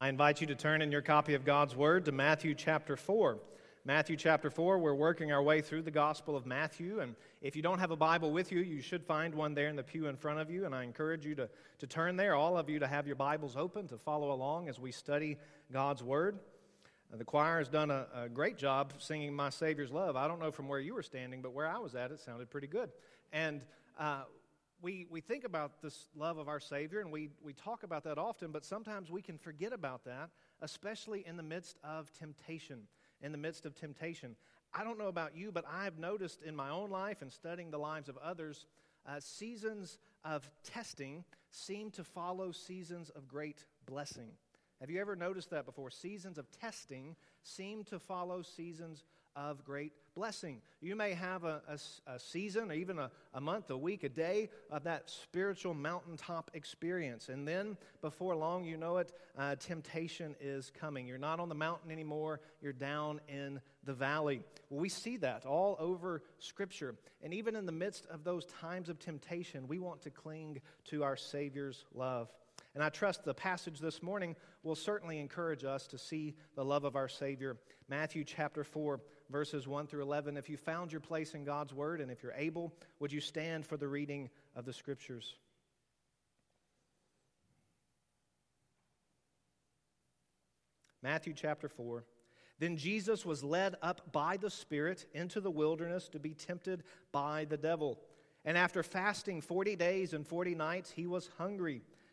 I invite you to turn in your copy of God's Word to Matthew chapter 4. Matthew chapter 4, we're working our way through the Gospel of Matthew. And if you don't have a Bible with you, you should find one there in the pew in front of you. And I encourage you to, to turn there, all of you to have your Bibles open to follow along as we study God's Word. Uh, the choir has done a, a great job singing My Savior's Love. I don't know from where you were standing, but where I was at, it sounded pretty good. And uh, we, we think about this love of our Savior and we, we talk about that often, but sometimes we can forget about that, especially in the midst of temptation. In the midst of temptation. I don't know about you, but I've noticed in my own life and studying the lives of others, uh, seasons of testing seem to follow seasons of great blessing. Have you ever noticed that before? Seasons of testing seem to follow seasons of great blessing. You may have a, a, a, season, or even a, a month, a week, a day of that spiritual mountaintop experience. And then, before long, you know it, uh, temptation is coming. You're not on the mountain anymore, you're down in the valley. Well, we see that all over Scripture. And even in the midst of those times of temptation, we want to cling to our Savior's love. And I trust the passage this morning will certainly encourage us to see the love of our Savior. Matthew chapter 4, verses 1 through 11. If you found your place in God's Word and if you're able, would you stand for the reading of the Scriptures? Matthew chapter 4. Then Jesus was led up by the Spirit into the wilderness to be tempted by the devil. And after fasting 40 days and 40 nights, he was hungry.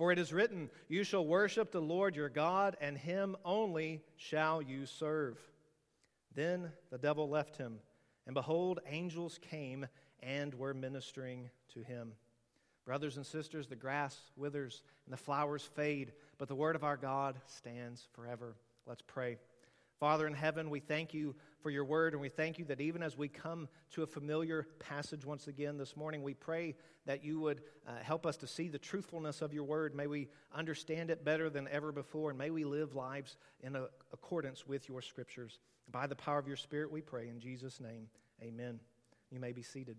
For it is written, You shall worship the Lord your God, and him only shall you serve. Then the devil left him, and behold, angels came and were ministering to him. Brothers and sisters, the grass withers and the flowers fade, but the word of our God stands forever. Let's pray. Father in heaven, we thank you for your word, and we thank you that even as we come to a familiar passage once again this morning, we pray that you would uh, help us to see the truthfulness of your word. May we understand it better than ever before, and may we live lives in a, accordance with your scriptures. By the power of your Spirit, we pray. In Jesus' name, amen. You may be seated.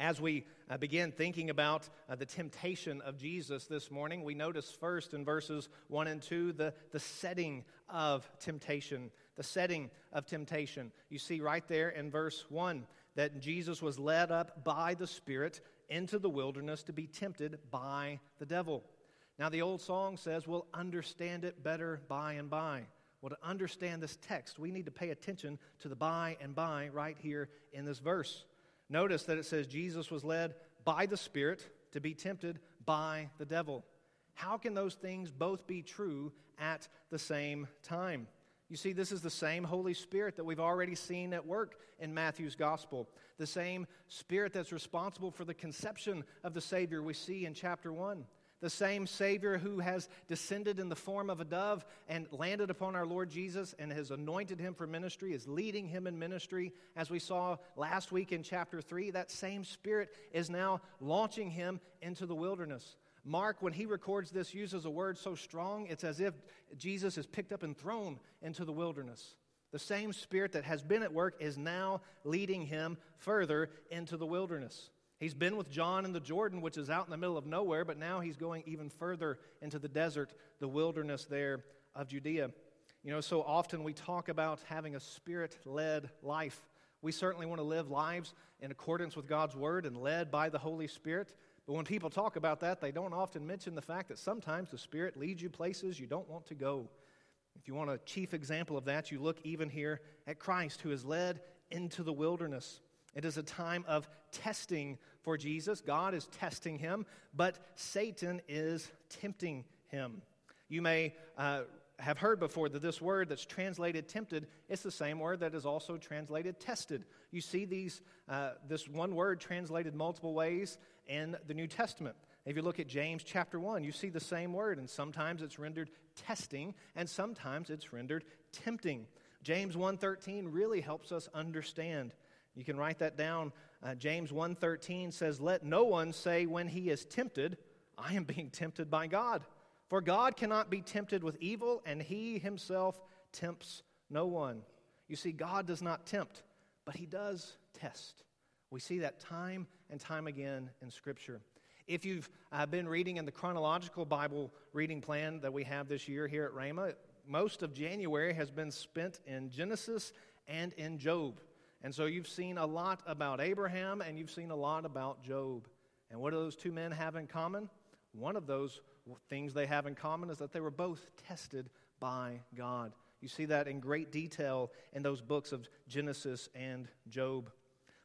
As we uh, begin thinking about uh, the temptation of Jesus this morning, we notice first in verses 1 and 2 the, the setting of temptation. The setting of temptation. You see right there in verse 1 that Jesus was led up by the Spirit into the wilderness to be tempted by the devil. Now, the old song says, We'll understand it better by and by. Well, to understand this text, we need to pay attention to the by and by right here in this verse. Notice that it says Jesus was led by the Spirit to be tempted by the devil. How can those things both be true at the same time? You see, this is the same Holy Spirit that we've already seen at work in Matthew's gospel. The same Spirit that's responsible for the conception of the Savior we see in chapter 1 the same Savior who has descended in the form of a dove and landed upon our Lord Jesus and has anointed him for ministry, is leading him in ministry. As we saw last week in chapter 3, that same Spirit is now launching him into the wilderness. Mark, when he records this, uses a word so strong, it's as if Jesus is picked up and thrown into the wilderness. The same Spirit that has been at work is now leading him further into the wilderness. He's been with John in the Jordan, which is out in the middle of nowhere, but now he's going even further into the desert, the wilderness there of Judea. You know, so often we talk about having a spirit led life. We certainly want to live lives in accordance with God's word and led by the Holy Spirit, But when people talk about that, they don't often mention the fact that sometimes the Spirit leads you places you don't want to go. If you want a chief example of that, you look even here at Christ, who is led into the wilderness. It is a time of testing for Jesus. God is testing him, but Satan is tempting him. You may uh, have heard before that this word that's translated tempted is the same word that is also translated tested. You see these, uh, this one word translated multiple ways in the New Testament. If you look at James chapter 1, you see the same word, and sometimes it's rendered testing, and sometimes it's rendered tempting. James 1:13 really helps us understand you can write that down. Uh, James 1:13 says, "Let no one say when he is tempted, I am being tempted by God. For God cannot be tempted with evil, and he himself tempts no one." You see, God does not tempt, but he does test. We see that time and time again in Scripture. If you've uh, been reading in the chronological Bible reading plan that we have this year here at Ramah, most of January has been spent in Genesis and in Job. And so you've seen a lot about Abraham and you've seen a lot about Job. And what do those two men have in common? One of those things they have in common is that they were both tested by God. You see that in great detail in those books of Genesis and Job.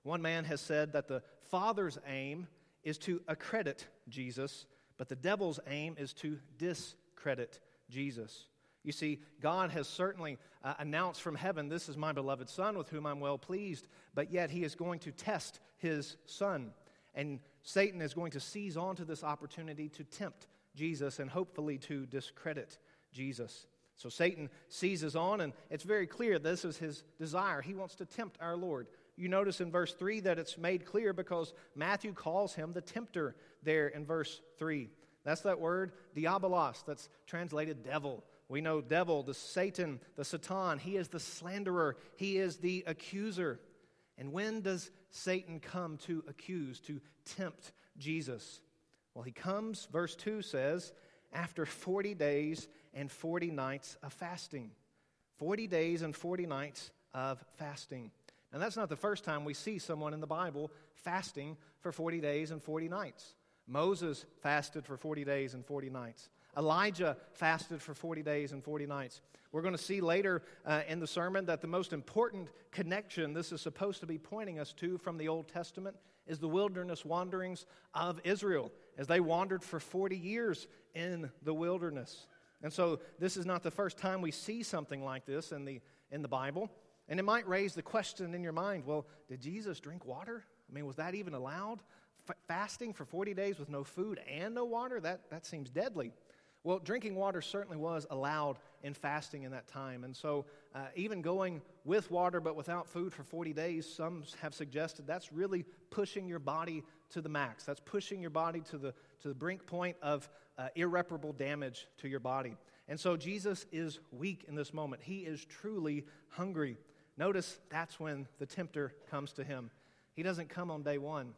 One man has said that the Father's aim is to accredit Jesus, but the devil's aim is to discredit Jesus. You see, God has certainly uh, announced from heaven, This is my beloved Son with whom I'm well pleased, but yet he is going to test his Son. And Satan is going to seize onto this opportunity to tempt Jesus and hopefully to discredit Jesus. So Satan seizes on, and it's very clear this is his desire. He wants to tempt our Lord. You notice in verse 3 that it's made clear because Matthew calls him the tempter there in verse 3. That's that word, diabolos, that's translated devil. We know devil, the Satan, the Satan, he is the slanderer, he is the accuser. And when does Satan come to accuse, to tempt Jesus? Well, he comes, verse 2 says, after 40 days and 40 nights of fasting. 40 days and 40 nights of fasting. And that's not the first time we see someone in the Bible fasting for 40 days and 40 nights. Moses fasted for 40 days and 40 nights. Elijah fasted for 40 days and 40 nights. We're going to see later uh, in the sermon that the most important connection this is supposed to be pointing us to from the Old Testament is the wilderness wanderings of Israel as they wandered for 40 years in the wilderness. And so this is not the first time we see something like this in the, in the Bible. And it might raise the question in your mind well, did Jesus drink water? I mean, was that even allowed? F- fasting for 40 days with no food and no water? That, that seems deadly. Well, drinking water certainly was allowed in fasting in that time. And so, uh, even going with water but without food for 40 days, some have suggested that's really pushing your body to the max. That's pushing your body to the, to the brink point of uh, irreparable damage to your body. And so, Jesus is weak in this moment. He is truly hungry. Notice that's when the tempter comes to him. He doesn't come on day one,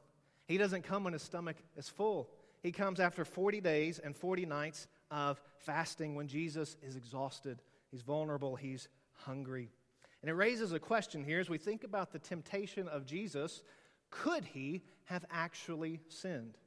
he doesn't come when his stomach is full. He comes after 40 days and 40 nights of fasting when Jesus is exhausted, he's vulnerable, he's hungry. And it raises a question here as we think about the temptation of Jesus could he have actually sinned?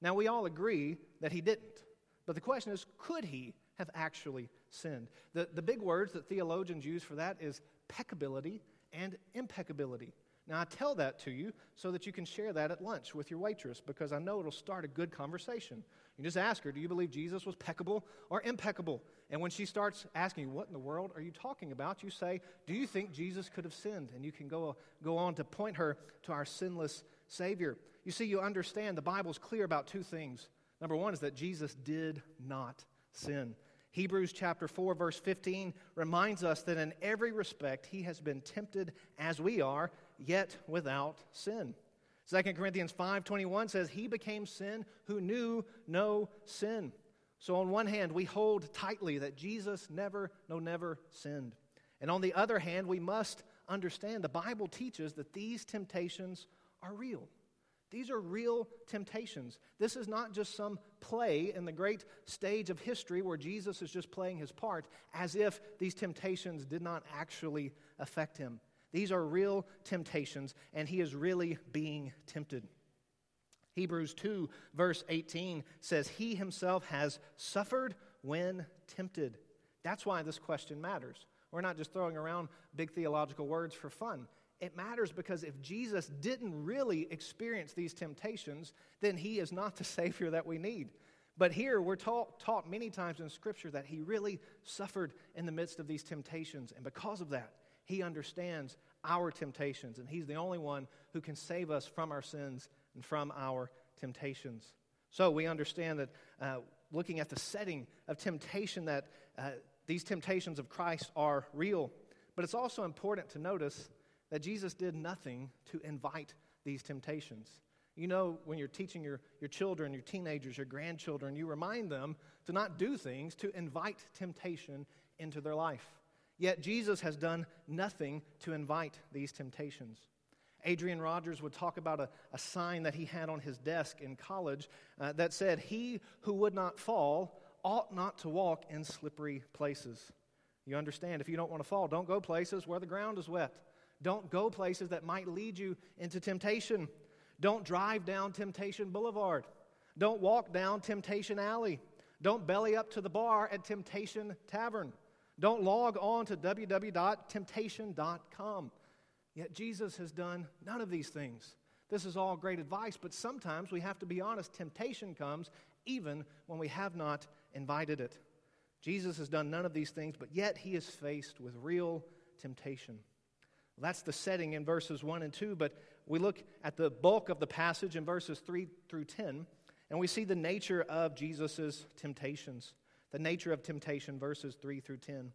Now, we all agree that he didn't. But the question is could he have actually sinned? The, the big words that theologians use for that is peccability and impeccability. Now, I tell that to you so that you can share that at lunch with your waitress because I know it'll start a good conversation. You just ask her, Do you believe Jesus was peccable or impeccable? And when she starts asking, you, What in the world are you talking about? you say, Do you think Jesus could have sinned? And you can go, go on to point her to our sinless Savior. You see, you understand the Bible's clear about two things. Number one is that Jesus did not sin. Hebrews chapter 4 verse 15 reminds us that in every respect he has been tempted as we are yet without sin. 2 Corinthians 5:21 says he became sin who knew no sin. So on one hand we hold tightly that Jesus never no never sinned. And on the other hand we must understand the Bible teaches that these temptations are real. These are real temptations. This is not just some play in the great stage of history where Jesus is just playing his part as if these temptations did not actually affect him. These are real temptations, and he is really being tempted. Hebrews 2, verse 18 says, He himself has suffered when tempted. That's why this question matters. We're not just throwing around big theological words for fun. It matters because if Jesus didn't really experience these temptations, then he is not the Savior that we need. But here we're taught, taught many times in Scripture that he really suffered in the midst of these temptations. And because of that, he understands our temptations. And he's the only one who can save us from our sins and from our temptations. So we understand that uh, looking at the setting of temptation, that uh, these temptations of Christ are real. But it's also important to notice that Jesus did nothing to invite these temptations. You know, when you're teaching your, your children, your teenagers, your grandchildren, you remind them to not do things to invite temptation into their life. Yet Jesus has done nothing to invite these temptations. Adrian Rogers would talk about a, a sign that he had on his desk in college uh, that said, He who would not fall ought not to walk in slippery places. You understand, if you don't want to fall, don't go places where the ground is wet. Don't go places that might lead you into temptation. Don't drive down Temptation Boulevard. Don't walk down Temptation Alley. Don't belly up to the bar at Temptation Tavern. Don't log on to www.temptation.com. Yet Jesus has done none of these things. This is all great advice, but sometimes we have to be honest. Temptation comes even when we have not invited it. Jesus has done none of these things, but yet he is faced with real temptation. That's the setting in verses 1 and 2, but we look at the bulk of the passage in verses 3 through 10, and we see the nature of Jesus' temptations. The nature of temptation, verses 3 through 10.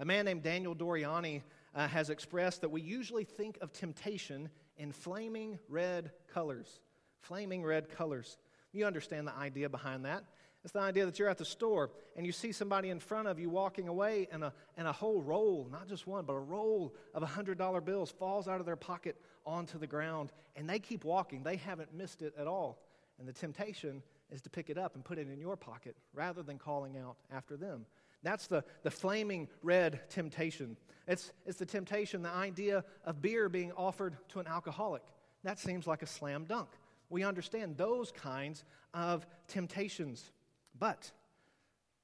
A man named Daniel Doriani uh, has expressed that we usually think of temptation in flaming red colors. Flaming red colors. You understand the idea behind that. It's the idea that you're at the store and you see somebody in front of you walking away, and a, and a whole roll, not just one, but a roll of $100 bills falls out of their pocket onto the ground, and they keep walking. They haven't missed it at all. And the temptation is to pick it up and put it in your pocket rather than calling out after them. That's the, the flaming red temptation. It's, it's the temptation, the idea of beer being offered to an alcoholic. That seems like a slam dunk. We understand those kinds of temptations. But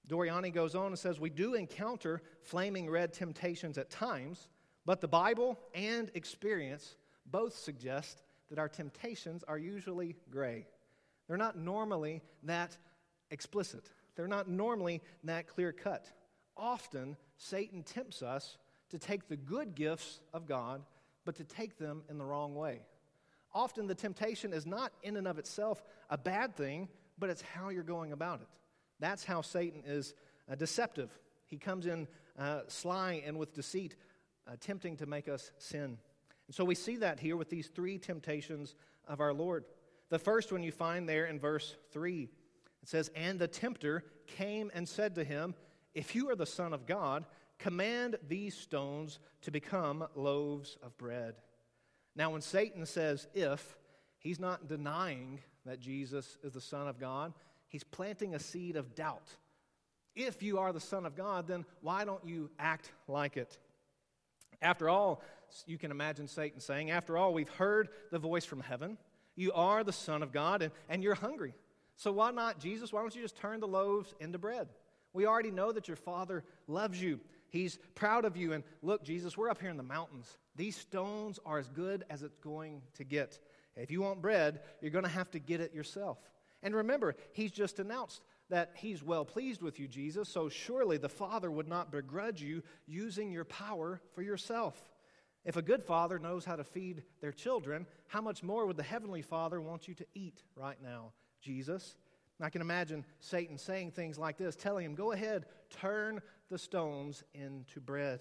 Doriani goes on and says, We do encounter flaming red temptations at times, but the Bible and experience both suggest that our temptations are usually gray. They're not normally that explicit. They're not normally that clear cut. Often, Satan tempts us to take the good gifts of God, but to take them in the wrong way. Often, the temptation is not in and of itself a bad thing, but it's how you're going about it. That's how Satan is uh, deceptive. He comes in uh, sly and with deceit, uh, tempting to make us sin. And so we see that here with these three temptations of our Lord. The first one you find there in verse 3. It says, And the tempter came and said to him, If you are the Son of God, command these stones to become loaves of bread. Now, when Satan says if, he's not denying that Jesus is the Son of God, he's planting a seed of doubt. If you are the Son of God, then why don't you act like it? After all, you can imagine Satan saying, After all, we've heard the voice from heaven. You are the Son of God, and, and you're hungry. So why not, Jesus? Why don't you just turn the loaves into bread? We already know that your Father loves you. He's proud of you. And look, Jesus, we're up here in the mountains. These stones are as good as it's going to get. If you want bread, you're going to have to get it yourself. And remember, he's just announced that he's well pleased with you, Jesus, so surely the Father would not begrudge you using your power for yourself. If a good father knows how to feed their children, how much more would the Heavenly Father want you to eat right now? Jesus. And I can imagine Satan saying things like this, telling him, Go ahead, turn the stones into bread.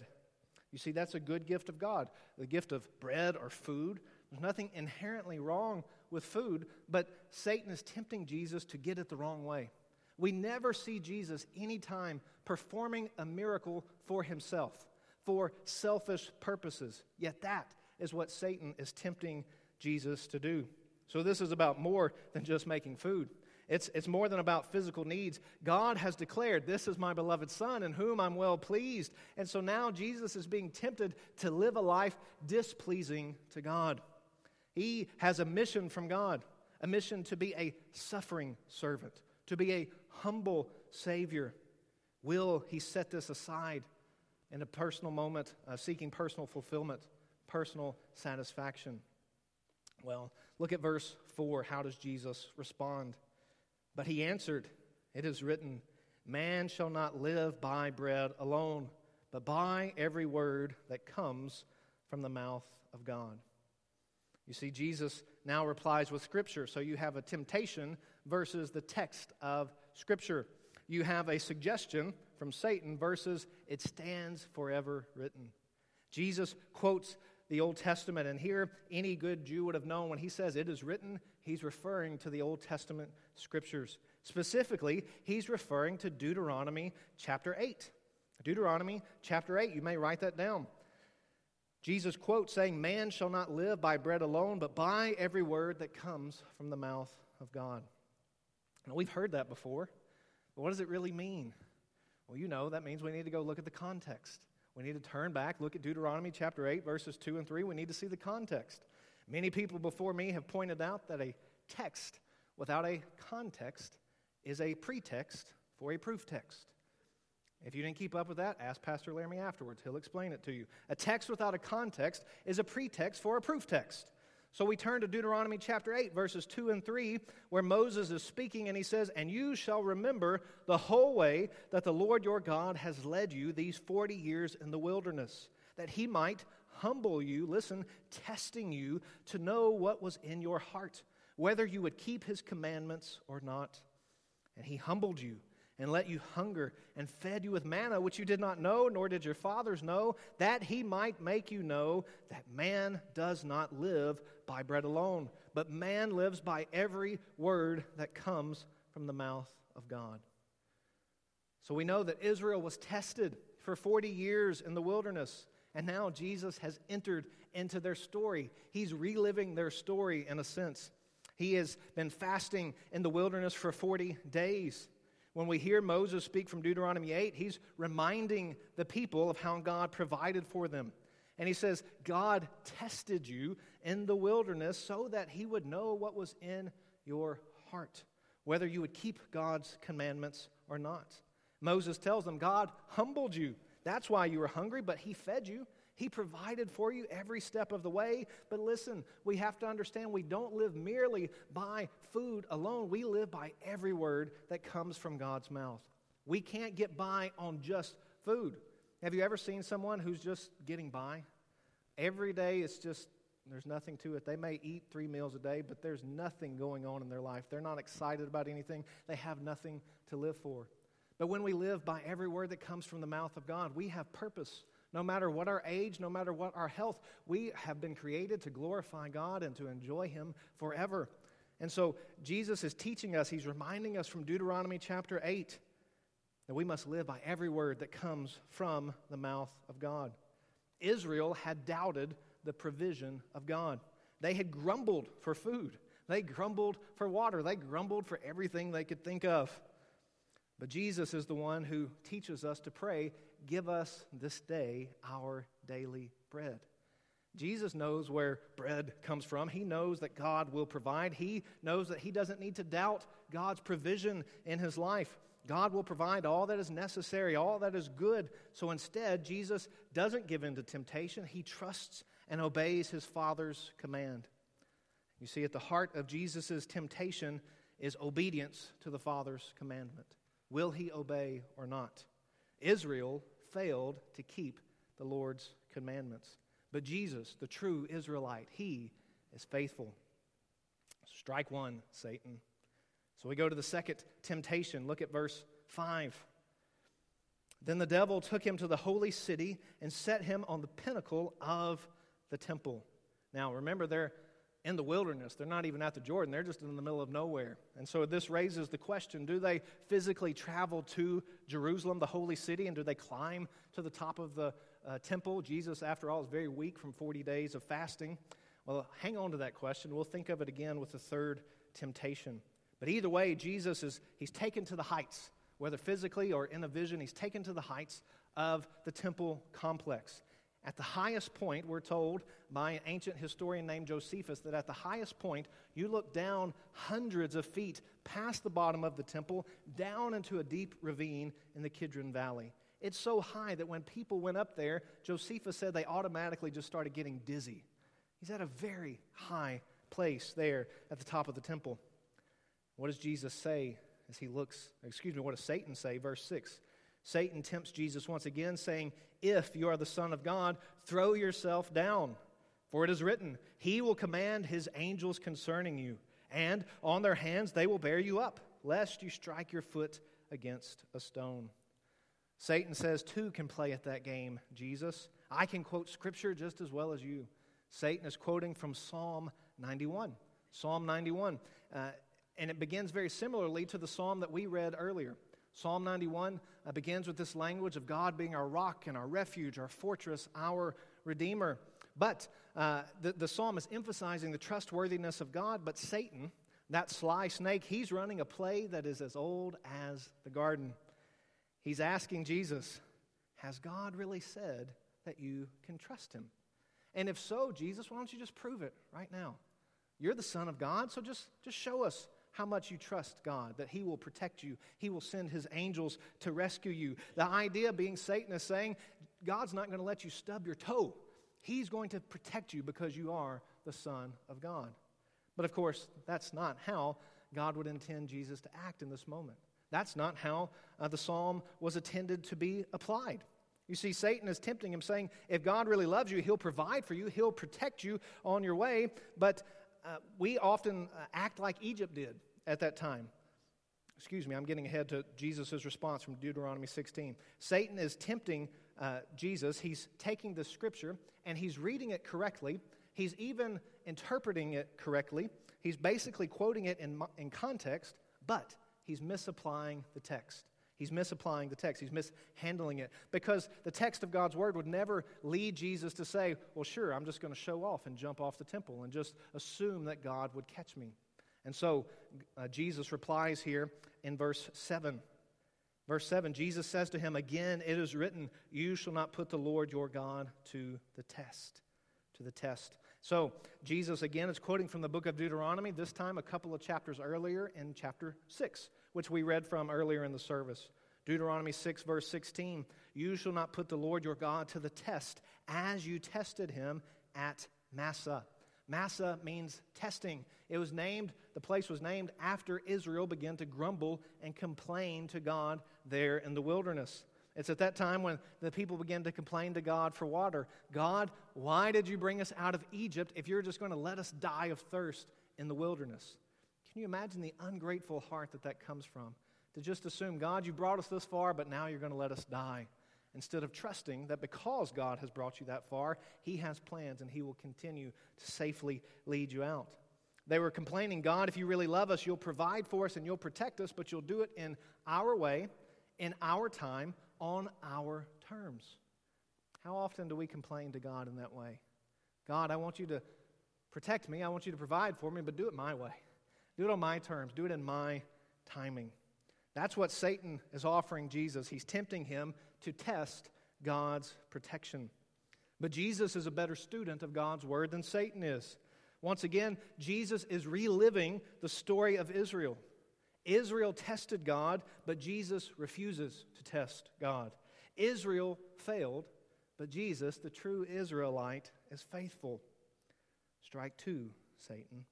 You see, that's a good gift of God, the gift of bread or food. There's nothing inherently wrong with food, but Satan is tempting Jesus to get it the wrong way. We never see Jesus anytime performing a miracle for himself, for selfish purposes. Yet that is what Satan is tempting Jesus to do. So, this is about more than just making food. It's, it's more than about physical needs. God has declared, This is my beloved Son in whom I'm well pleased. And so now Jesus is being tempted to live a life displeasing to God. He has a mission from God, a mission to be a suffering servant, to be a humble Savior. Will he set this aside in a personal moment, uh, seeking personal fulfillment, personal satisfaction? Well, look at verse 4. How does Jesus respond? But he answered, It is written, Man shall not live by bread alone, but by every word that comes from the mouth of God. You see, Jesus now replies with Scripture. So you have a temptation versus the text of Scripture. You have a suggestion from Satan versus it stands forever written. Jesus quotes the Old Testament, and here any good Jew would have known when he says it is written, he's referring to the Old Testament Scriptures. Specifically, he's referring to Deuteronomy chapter 8. Deuteronomy chapter 8, you may write that down. Jesus quotes saying, Man shall not live by bread alone, but by every word that comes from the mouth of God. Now, we've heard that before, but what does it really mean? Well, you know, that means we need to go look at the context. We need to turn back, look at Deuteronomy chapter 8, verses 2 and 3. We need to see the context. Many people before me have pointed out that a text without a context is a pretext for a proof text. If you didn't keep up with that, ask Pastor Laramie afterwards. He'll explain it to you. A text without a context is a pretext for a proof text. So we turn to Deuteronomy chapter 8, verses 2 and 3, where Moses is speaking and he says, And you shall remember the whole way that the Lord your God has led you these 40 years in the wilderness, that he might humble you, listen, testing you to know what was in your heart, whether you would keep his commandments or not. And he humbled you and let you hunger and fed you with manna, which you did not know, nor did your fathers know, that he might make you know that man does not live by bread alone, but man lives by every word that comes from the mouth of God. So we know that Israel was tested for 40 years in the wilderness, and now Jesus has entered into their story. He's reliving their story in a sense. He has been fasting in the wilderness for 40 days. When we hear Moses speak from Deuteronomy 8, he's reminding the people of how God provided for them. And he says, God tested you in the wilderness so that he would know what was in your heart, whether you would keep God's commandments or not. Moses tells them, God humbled you. That's why you were hungry, but he fed you. He provided for you every step of the way. But listen, we have to understand we don't live merely by food alone, we live by every word that comes from God's mouth. We can't get by on just food. Have you ever seen someone who's just getting by? Every day it's just, there's nothing to it. They may eat three meals a day, but there's nothing going on in their life. They're not excited about anything, they have nothing to live for. But when we live by every word that comes from the mouth of God, we have purpose. No matter what our age, no matter what our health, we have been created to glorify God and to enjoy Him forever. And so Jesus is teaching us, He's reminding us from Deuteronomy chapter 8 that we must live by every word that comes from the mouth of God. Israel had doubted the provision of God, they had grumbled for food, they grumbled for water, they grumbled for everything they could think of. But Jesus is the one who teaches us to pray Give us this day our daily bread. Jesus knows where bread comes from. He knows that God will provide. He knows that he doesn't need to doubt God's provision in his life. God will provide all that is necessary, all that is good. So instead, Jesus doesn't give in to temptation. He trusts and obeys his Father's command. You see, at the heart of Jesus' temptation is obedience to the Father's commandment. Will he obey or not? Israel failed to keep the Lord's commandments. But Jesus, the true Israelite, he is faithful. Strike one, Satan. So we go to the second temptation. Look at verse 5. Then the devil took him to the holy city and set him on the pinnacle of the temple. Now, remember, they're in the wilderness. They're not even at the Jordan, they're just in the middle of nowhere. And so this raises the question do they physically travel to Jerusalem, the holy city, and do they climb to the top of the uh, temple? Jesus, after all, is very weak from 40 days of fasting. Well, hang on to that question. We'll think of it again with the third temptation. But either way, Jesus is he's taken to the heights, whether physically or in a vision, he's taken to the heights of the temple complex. At the highest point, we're told by an ancient historian named Josephus that at the highest point, you look down hundreds of feet past the bottom of the temple, down into a deep ravine in the Kidron Valley. It's so high that when people went up there, Josephus said they automatically just started getting dizzy. He's at a very high place there at the top of the temple. What does Jesus say as he looks? Excuse me, what does Satan say? Verse 6. Satan tempts Jesus once again, saying, If you are the Son of God, throw yourself down. For it is written, He will command His angels concerning you, and on their hands they will bear you up, lest you strike your foot against a stone. Satan says, Two can play at that game, Jesus. I can quote Scripture just as well as you. Satan is quoting from Psalm 91. Psalm 91. Uh, and it begins very similarly to the psalm that we read earlier. Psalm 91 uh, begins with this language of God being our rock and our refuge, our fortress, our redeemer. But uh, the, the psalm is emphasizing the trustworthiness of God, but Satan, that sly snake, he's running a play that is as old as the garden. He's asking Jesus, Has God really said that you can trust him? And if so, Jesus, why don't you just prove it right now? You're the Son of God, so just, just show us how much you trust God, that He will protect you. He will send His angels to rescue you. The idea being Satan is saying, God's not going to let you stub your toe. He's going to protect you because you are the Son of God. But of course, that's not how God would intend Jesus to act in this moment. That's not how uh, the psalm was intended to be applied. You see, Satan is tempting him, saying, if God really loves you, he'll provide for you, he'll protect you on your way. But uh, we often uh, act like Egypt did at that time. Excuse me, I'm getting ahead to Jesus' response from Deuteronomy 16. Satan is tempting uh, Jesus. He's taking the scripture and he's reading it correctly. He's even interpreting it correctly. He's basically quoting it in, in context, but he's misapplying the text. He's misapplying the text. He's mishandling it. Because the text of God's word would never lead Jesus to say, well, sure, I'm just going to show off and jump off the temple and just assume that God would catch me. And so uh, Jesus replies here in verse 7. Verse 7 Jesus says to him, Again, it is written, You shall not put the Lord your God to the test. To the test. So, Jesus again is quoting from the book of Deuteronomy, this time a couple of chapters earlier in chapter 6, which we read from earlier in the service. Deuteronomy 6, verse 16 You shall not put the Lord your God to the test as you tested him at Massah. Massah means testing. It was named, the place was named after Israel began to grumble and complain to God there in the wilderness. It's at that time when the people began to complain to God for water. God, why did you bring us out of Egypt if you're just going to let us die of thirst in the wilderness? Can you imagine the ungrateful heart that that comes from? To just assume, God, you brought us this far, but now you're going to let us die. Instead of trusting that because God has brought you that far, He has plans and He will continue to safely lead you out. They were complaining, God, if you really love us, you'll provide for us and you'll protect us, but you'll do it in our way, in our time, on our terms. How often do we complain to God in that way? God, I want you to protect me. I want you to provide for me, but do it my way. Do it on my terms. Do it in my timing. That's what Satan is offering Jesus. He's tempting him to test God's protection. But Jesus is a better student of God's word than Satan is. Once again, Jesus is reliving the story of Israel. Israel tested God, but Jesus refuses to test God. Israel failed, but Jesus, the true Israelite, is faithful. Strike two, Satan.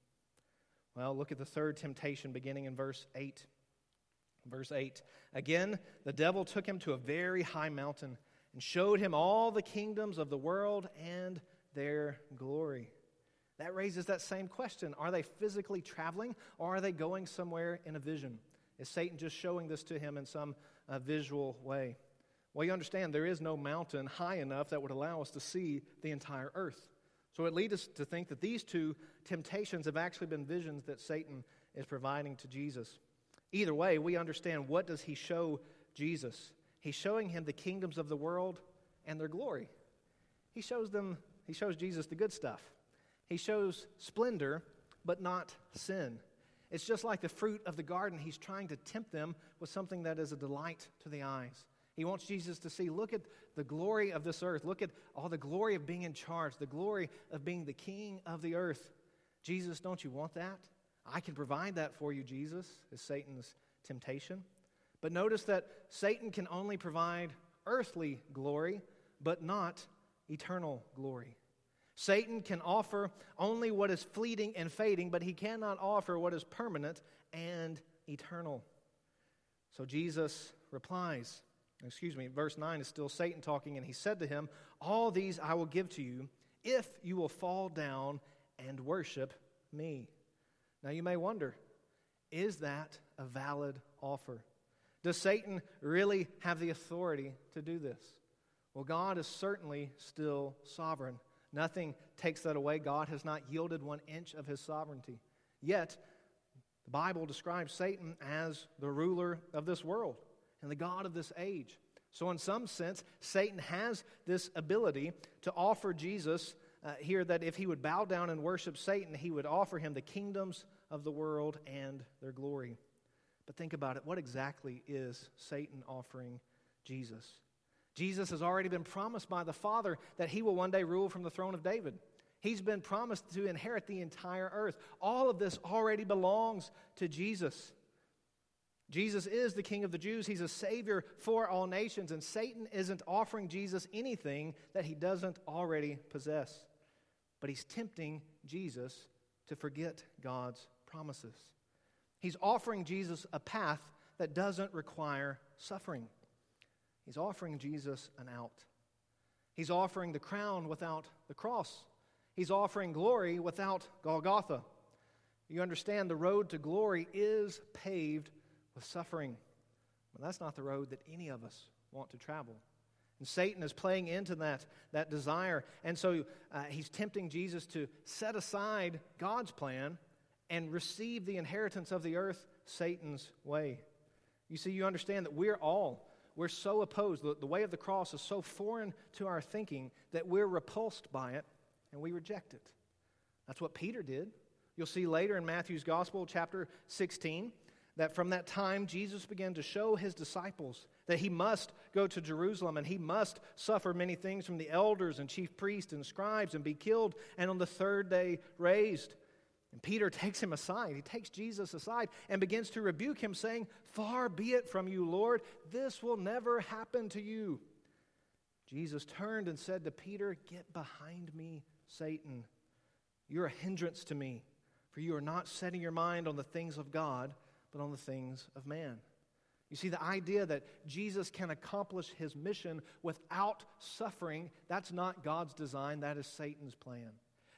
Well, look at the third temptation beginning in verse 8. Verse 8 Again, the devil took him to a very high mountain and showed him all the kingdoms of the world and their glory. That raises that same question. Are they physically traveling or are they going somewhere in a vision? Is Satan just showing this to him in some uh, visual way? Well, you understand there is no mountain high enough that would allow us to see the entire earth. So it leads us to think that these two temptations have actually been visions that Satan is providing to Jesus. Either way, we understand what does he show Jesus? He's showing him the kingdoms of the world and their glory. He shows them he shows Jesus the good stuff. He shows splendor, but not sin. It's just like the fruit of the garden. He's trying to tempt them with something that is a delight to the eyes. He wants Jesus to see, look at the glory of this earth. Look at all the glory of being in charge, the glory of being the king of the earth. Jesus, don't you want that? I can provide that for you, Jesus, is Satan's temptation. But notice that Satan can only provide earthly glory, but not eternal glory. Satan can offer only what is fleeting and fading, but he cannot offer what is permanent and eternal. So Jesus replies, excuse me, verse 9 is still Satan talking, and he said to him, All these I will give to you if you will fall down and worship me. Now you may wonder, is that a valid offer? Does Satan really have the authority to do this? Well, God is certainly still sovereign. Nothing takes that away. God has not yielded one inch of his sovereignty. Yet, the Bible describes Satan as the ruler of this world and the God of this age. So, in some sense, Satan has this ability to offer Jesus uh, here that if he would bow down and worship Satan, he would offer him the kingdoms of the world and their glory. But think about it what exactly is Satan offering Jesus? Jesus has already been promised by the Father that he will one day rule from the throne of David. He's been promised to inherit the entire earth. All of this already belongs to Jesus. Jesus is the King of the Jews. He's a Savior for all nations, and Satan isn't offering Jesus anything that he doesn't already possess. But he's tempting Jesus to forget God's promises. He's offering Jesus a path that doesn't require suffering. He's offering Jesus an out. He's offering the crown without the cross. He's offering glory without Golgotha. You understand the road to glory is paved with suffering. But that's not the road that any of us want to travel. And Satan is playing into that, that desire. And so uh, he's tempting Jesus to set aside God's plan and receive the inheritance of the earth Satan's way. You see, you understand that we're all we're so opposed. The, the way of the cross is so foreign to our thinking that we're repulsed by it and we reject it. That's what Peter did. You'll see later in Matthew's Gospel, chapter 16, that from that time Jesus began to show his disciples that he must go to Jerusalem and he must suffer many things from the elders and chief priests and scribes and be killed and on the third day raised. And Peter takes him aside. He takes Jesus aside and begins to rebuke him, saying, Far be it from you, Lord, this will never happen to you. Jesus turned and said to Peter, Get behind me, Satan. You're a hindrance to me, for you are not setting your mind on the things of God, but on the things of man. You see, the idea that Jesus can accomplish his mission without suffering, that's not God's design, that is Satan's plan.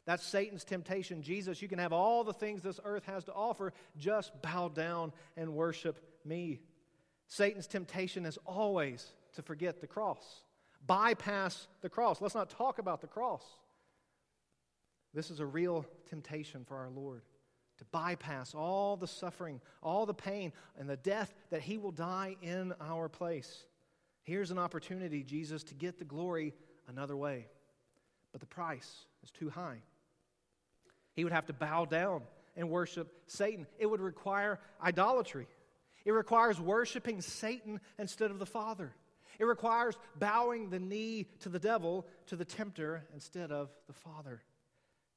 That's Satan's temptation. Jesus, you can have all the things this earth has to offer, just bow down and worship me. Satan's temptation is always to forget the cross, bypass the cross. Let's not talk about the cross. This is a real temptation for our Lord to bypass all the suffering, all the pain, and the death that he will die in our place. Here's an opportunity, Jesus, to get the glory another way. But the price is too high. He would have to bow down and worship Satan. It would require idolatry. It requires worshiping Satan instead of the Father. It requires bowing the knee to the devil, to the tempter, instead of the Father.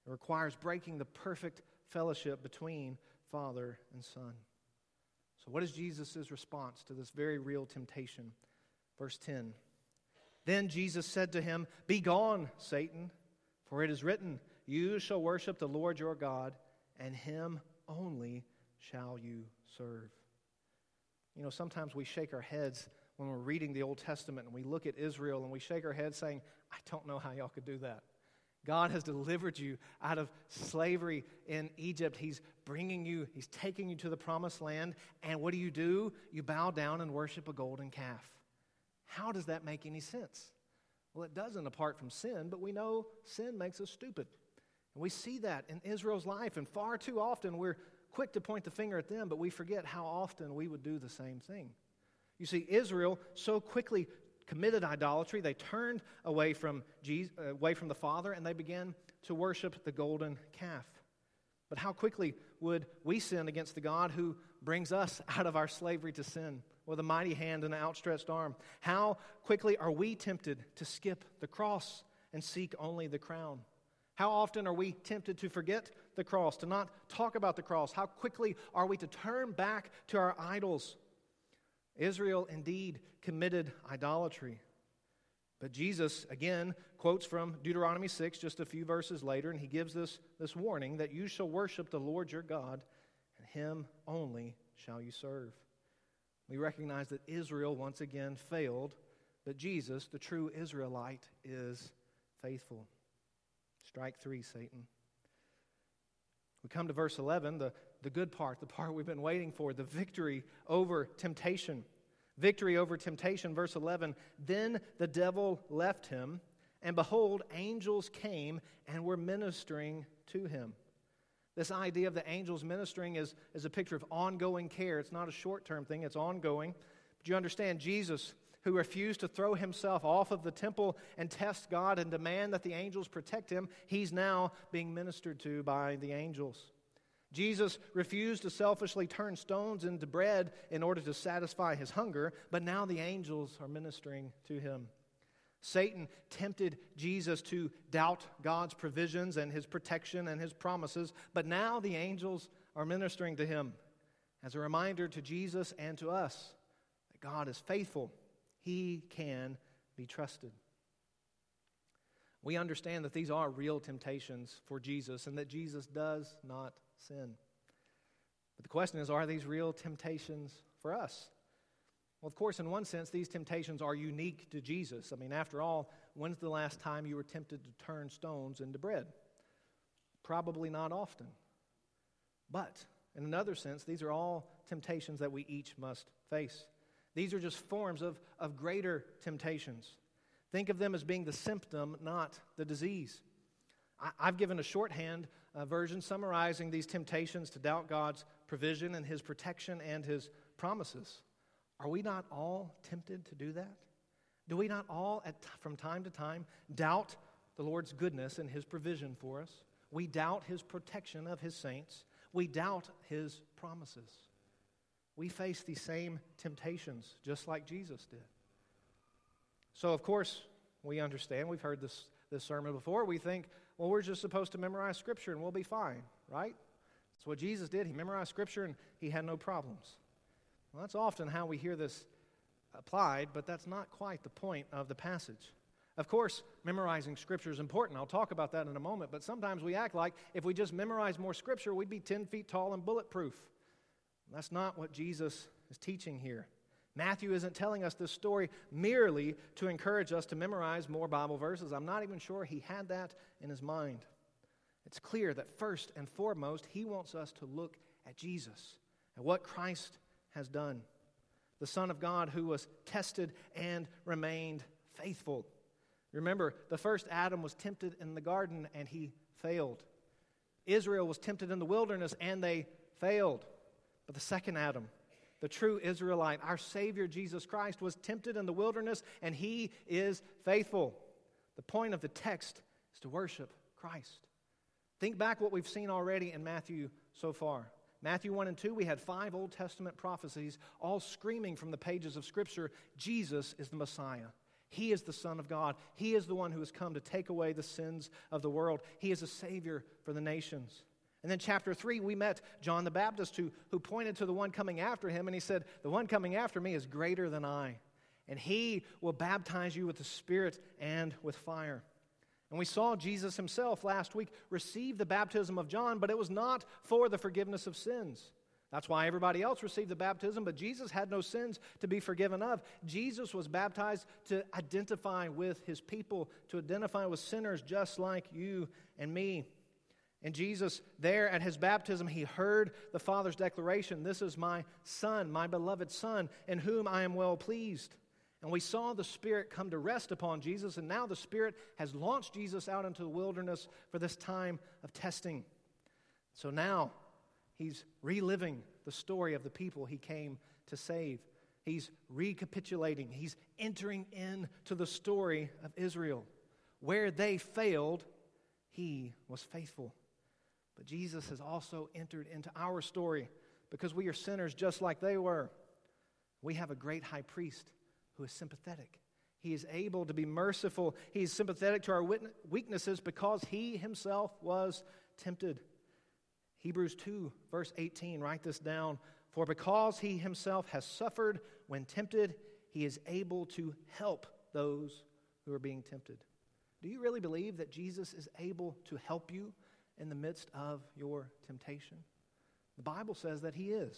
It requires breaking the perfect fellowship between Father and Son. So, what is Jesus' response to this very real temptation? Verse 10 Then Jesus said to him, Begone, Satan, for it is written, you shall worship the Lord your God, and him only shall you serve. You know, sometimes we shake our heads when we're reading the Old Testament and we look at Israel and we shake our heads saying, I don't know how y'all could do that. God has delivered you out of slavery in Egypt. He's bringing you, He's taking you to the promised land. And what do you do? You bow down and worship a golden calf. How does that make any sense? Well, it doesn't apart from sin, but we know sin makes us stupid. And we see that in Israel's life, and far too often we're quick to point the finger at them, but we forget how often we would do the same thing. You see, Israel so quickly committed idolatry, they turned away from, Jesus, uh, away from the Father and they began to worship the golden calf. But how quickly would we sin against the God who brings us out of our slavery to sin with a mighty hand and an outstretched arm. How quickly are we tempted to skip the cross and seek only the crown? How often are we tempted to forget the cross, to not talk about the cross? How quickly are we to turn back to our idols? Israel indeed committed idolatry. But Jesus, again, quotes from Deuteronomy 6 just a few verses later, and he gives this, this warning that you shall worship the Lord your God, and him only shall you serve. We recognize that Israel once again failed, but Jesus, the true Israelite, is faithful. Strike three, Satan. We come to verse 11, the, the good part, the part we've been waiting for, the victory over temptation. Victory over temptation, verse 11. Then the devil left him, and behold, angels came and were ministering to him. This idea of the angels ministering is, is a picture of ongoing care. It's not a short term thing, it's ongoing. But you understand, Jesus, who refused to throw himself off of the temple and test God and demand that the angels protect him, he's now being ministered to by the angels. Jesus refused to selfishly turn stones into bread in order to satisfy his hunger, but now the angels are ministering to him. Satan tempted Jesus to doubt God's provisions and his protection and his promises, but now the angels are ministering to him as a reminder to Jesus and to us that God is faithful. He can be trusted. We understand that these are real temptations for Jesus and that Jesus does not sin. But the question is are these real temptations for us? Well, of course, in one sense, these temptations are unique to Jesus. I mean, after all, when's the last time you were tempted to turn stones into bread? Probably not often. But in another sense, these are all temptations that we each must face. These are just forms of, of greater temptations. Think of them as being the symptom, not the disease. I, have given a shorthand uh, version summarizing these temptations to doubt God's provision and His protection and His promises. Are we not all tempted to do that? Do we not all, at, from time to time, doubt the Lord's goodness and His provision for us? We doubt His protection of His saints. We doubt His promises. We face these same temptations just like Jesus did. So, of course, we understand. We've heard this, this sermon before. We think, well, we're just supposed to memorize Scripture and we'll be fine, right? That's what Jesus did. He memorized Scripture and he had no problems. Well, that's often how we hear this applied, but that's not quite the point of the passage. Of course, memorizing Scripture is important. I'll talk about that in a moment, but sometimes we act like if we just memorize more Scripture, we'd be 10 feet tall and bulletproof. That's not what Jesus is teaching here. Matthew isn't telling us this story merely to encourage us to memorize more Bible verses. I'm not even sure he had that in his mind. It's clear that first and foremost, he wants us to look at Jesus, and what Christ has done. The Son of God who was tested and remained faithful. Remember, the first Adam was tempted in the garden and he failed. Israel was tempted in the wilderness and they failed. But the second Adam, the true Israelite, our Savior Jesus Christ, was tempted in the wilderness and he is faithful. The point of the text is to worship Christ. Think back what we've seen already in Matthew so far. Matthew 1 and 2, we had five Old Testament prophecies, all screaming from the pages of Scripture Jesus is the Messiah. He is the Son of God. He is the one who has come to take away the sins of the world. He is a Savior for the nations. And then, chapter 3, we met John the Baptist who, who pointed to the one coming after him, and he said, The one coming after me is greater than I, and he will baptize you with the Spirit and with fire. And we saw Jesus himself last week receive the baptism of John, but it was not for the forgiveness of sins. That's why everybody else received the baptism, but Jesus had no sins to be forgiven of. Jesus was baptized to identify with his people, to identify with sinners just like you and me. And Jesus, there at his baptism, he heard the Father's declaration This is my Son, my beloved Son, in whom I am well pleased. And we saw the Spirit come to rest upon Jesus, and now the Spirit has launched Jesus out into the wilderness for this time of testing. So now he's reliving the story of the people he came to save. He's recapitulating, he's entering into the story of Israel. Where they failed, he was faithful. But Jesus has also entered into our story because we are sinners just like they were. We have a great high priest who is sympathetic. He is able to be merciful. He is sympathetic to our weaknesses because he himself was tempted. Hebrews 2, verse 18, write this down. For because he himself has suffered when tempted, he is able to help those who are being tempted. Do you really believe that Jesus is able to help you in the midst of your temptation? The Bible says that he is.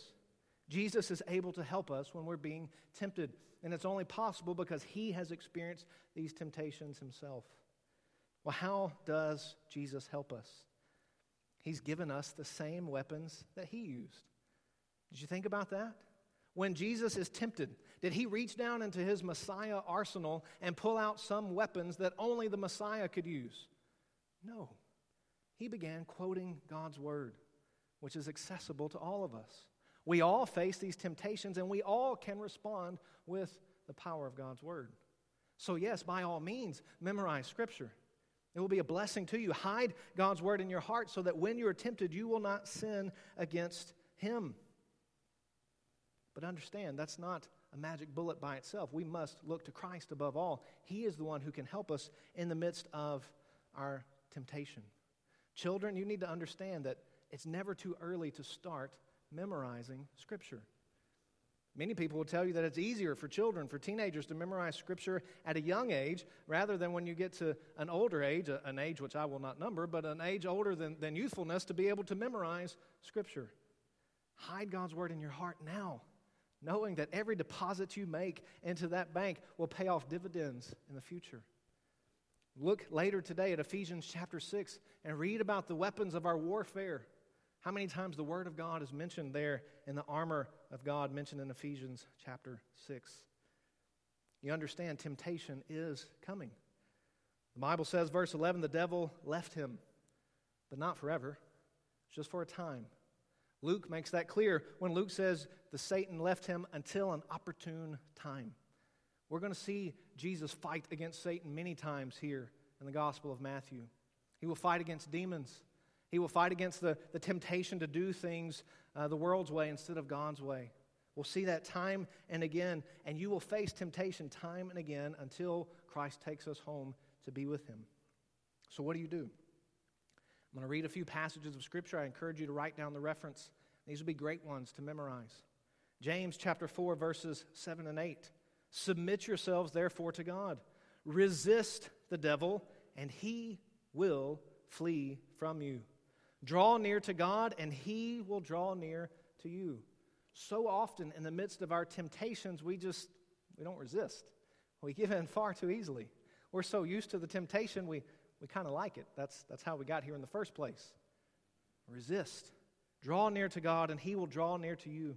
Jesus is able to help us when we're being tempted, and it's only possible because he has experienced these temptations himself. Well, how does Jesus help us? He's given us the same weapons that he used. Did you think about that? When Jesus is tempted, did he reach down into his Messiah arsenal and pull out some weapons that only the Messiah could use? No. He began quoting God's word, which is accessible to all of us. We all face these temptations and we all can respond with the power of God's word. So, yes, by all means, memorize Scripture. It will be a blessing to you. Hide God's word in your heart so that when you are tempted, you will not sin against Him. But understand, that's not a magic bullet by itself. We must look to Christ above all. He is the one who can help us in the midst of our temptation. Children, you need to understand that it's never too early to start memorizing Scripture. Many people will tell you that it's easier for children, for teenagers to memorize Scripture at a young age rather than when you get to an older age, an age which I will not number, but an age older than, than youthfulness to be able to memorize Scripture. Hide God's Word in your heart now knowing that every deposit you make into that bank will pay off dividends in the future. Look later today at Ephesians chapter 6 and read about the weapons of our warfare. How many times the Word of God is mentioned there in the armor of God mentioned in Ephesians chapter 6? You understand, temptation is coming. The Bible says, verse 11, the devil left him, but not forever, just for a time. Luke makes that clear when Luke says the Satan left him until an opportune time. We're going to see Jesus fight against Satan many times here in the Gospel of Matthew. He will fight against demons. He will fight against the, the temptation to do things uh, the world's way instead of God's way. We'll see that time and again, and you will face temptation time and again until Christ takes us home to be with Him. So, what do you do? I'm going to read a few passages of Scripture. I encourage you to write down the reference. These will be great ones to memorize. James chapter 4, verses 7 and 8. Submit yourselves, therefore, to God. Resist the devil, and he will flee from you. Draw near to God, and he will draw near to you. So often, in the midst of our temptations, we just we don't resist. We give in far too easily. We're so used to the temptation, we we kind of like it. That's, that's how we got here in the first place. Resist. Draw near to God, and He will draw near to you.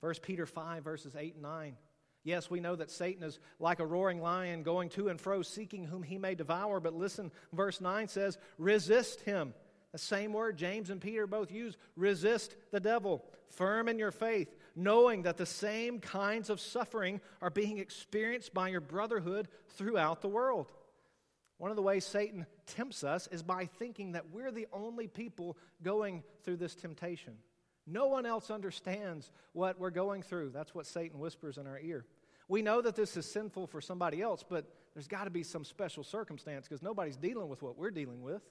1 Peter 5, verses 8 and 9. Yes, we know that Satan is like a roaring lion going to and fro, seeking whom he may devour. But listen, verse 9 says, resist him. The same word James and Peter both use resist the devil, firm in your faith, knowing that the same kinds of suffering are being experienced by your brotherhood throughout the world. One of the ways Satan tempts us is by thinking that we're the only people going through this temptation. No one else understands what we're going through. That's what Satan whispers in our ear. We know that this is sinful for somebody else, but there's got to be some special circumstance because nobody's dealing with what we're dealing with.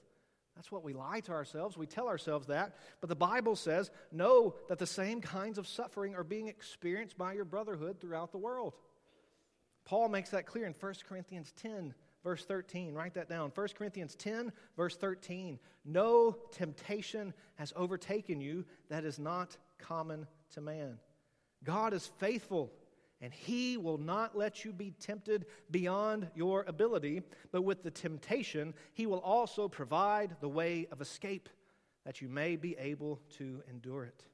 That's what we lie to ourselves. We tell ourselves that. But the Bible says, know that the same kinds of suffering are being experienced by your brotherhood throughout the world. Paul makes that clear in 1 Corinthians 10, verse 13. Write that down. 1 Corinthians 10, verse 13. No temptation has overtaken you that is not common to man. God is faithful, and He will not let you be tempted beyond your ability, but with the temptation, He will also provide the way of escape that you may be able to endure it.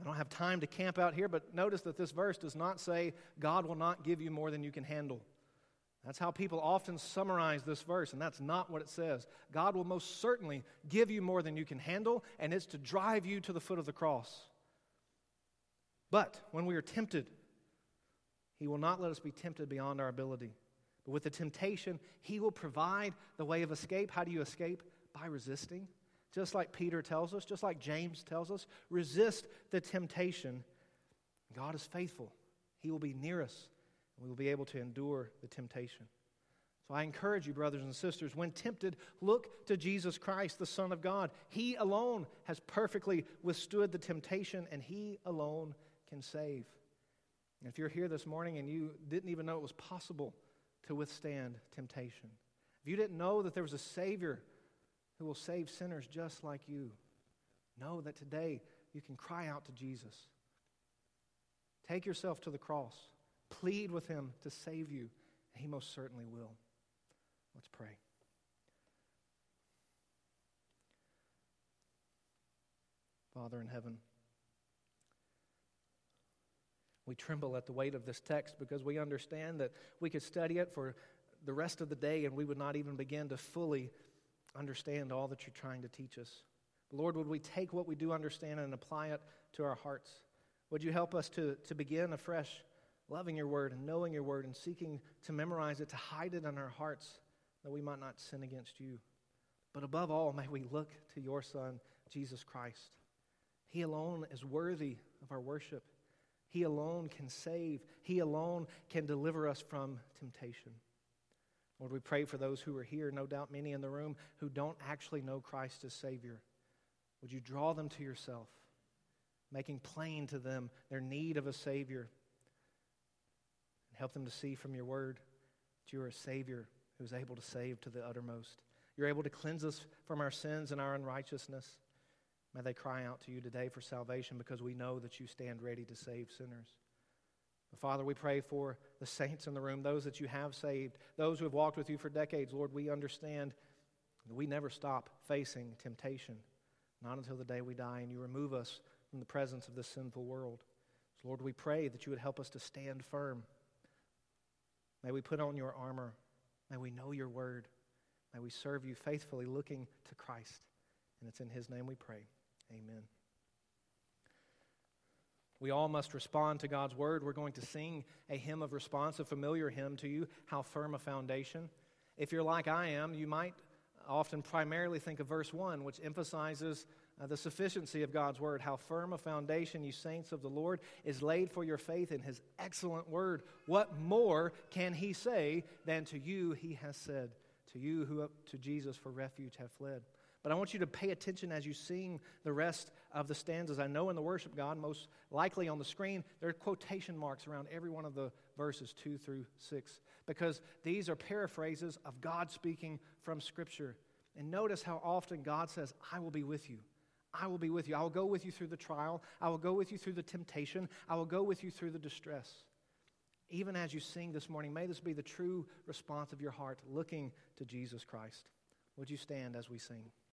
I don't have time to camp out here, but notice that this verse does not say God will not give you more than you can handle. That's how people often summarize this verse, and that's not what it says. God will most certainly give you more than you can handle, and it's to drive you to the foot of the cross. But when we are tempted, He will not let us be tempted beyond our ability. But with the temptation, He will provide the way of escape. How do you escape? By resisting. Just like Peter tells us, just like James tells us, resist the temptation. God is faithful. He will be near us, we will be able to endure the temptation. So I encourage you, brothers and sisters, when tempted, look to Jesus Christ, the Son of God. He alone has perfectly withstood the temptation, and He alone can save. And if you're here this morning and you didn't even know it was possible to withstand temptation, if you didn't know that there was a Savior who will save sinners just like you, know that today you can cry out to Jesus. Take yourself to the cross, plead with Him to save you, He most certainly will. Let's pray. Father in heaven, we tremble at the weight of this text because we understand that we could study it for the rest of the day and we would not even begin to fully understand all that you're trying to teach us. Lord, would we take what we do understand and apply it to our hearts? Would you help us to, to begin afresh loving your word and knowing your word and seeking to memorize it, to hide it in our hearts that we might not sin against you? But above all, may we look to your Son, Jesus Christ. He alone is worthy of our worship. He alone can save. He alone can deliver us from temptation. Lord, we pray for those who are here, no doubt many in the room who don't actually know Christ as Savior. Would you draw them to yourself, making plain to them their need of a Savior, help them to see from your word that you are a Savior who is able to save to the uttermost. You're able to cleanse us from our sins and our unrighteousness. May they cry out to you today for salvation because we know that you stand ready to save sinners. Father, we pray for the saints in the room, those that you have saved, those who have walked with you for decades. Lord, we understand that we never stop facing temptation, not until the day we die and you remove us from the presence of this sinful world. So, Lord, we pray that you would help us to stand firm. May we put on your armor. May we know your word. May we serve you faithfully, looking to Christ. And it's in his name we pray. Amen. We all must respond to God's word. We're going to sing a hymn of response, a familiar hymn to you, How Firm a Foundation. If you're like I am, you might often primarily think of verse 1, which emphasizes uh, the sufficiency of God's word. How firm a foundation, you saints of the Lord, is laid for your faith in his excellent word. What more can he say than to you he has said? To you who up to Jesus for refuge have fled. But I want you to pay attention as you sing the rest of the stanzas. I know in the worship God, most likely on the screen, there are quotation marks around every one of the verses 2 through 6, because these are paraphrases of God speaking from Scripture. And notice how often God says, I will be with you. I will be with you. I will go with you through the trial. I will go with you through the temptation. I will go with you through the distress. Even as you sing this morning, may this be the true response of your heart, looking to Jesus Christ. Would you stand as we sing?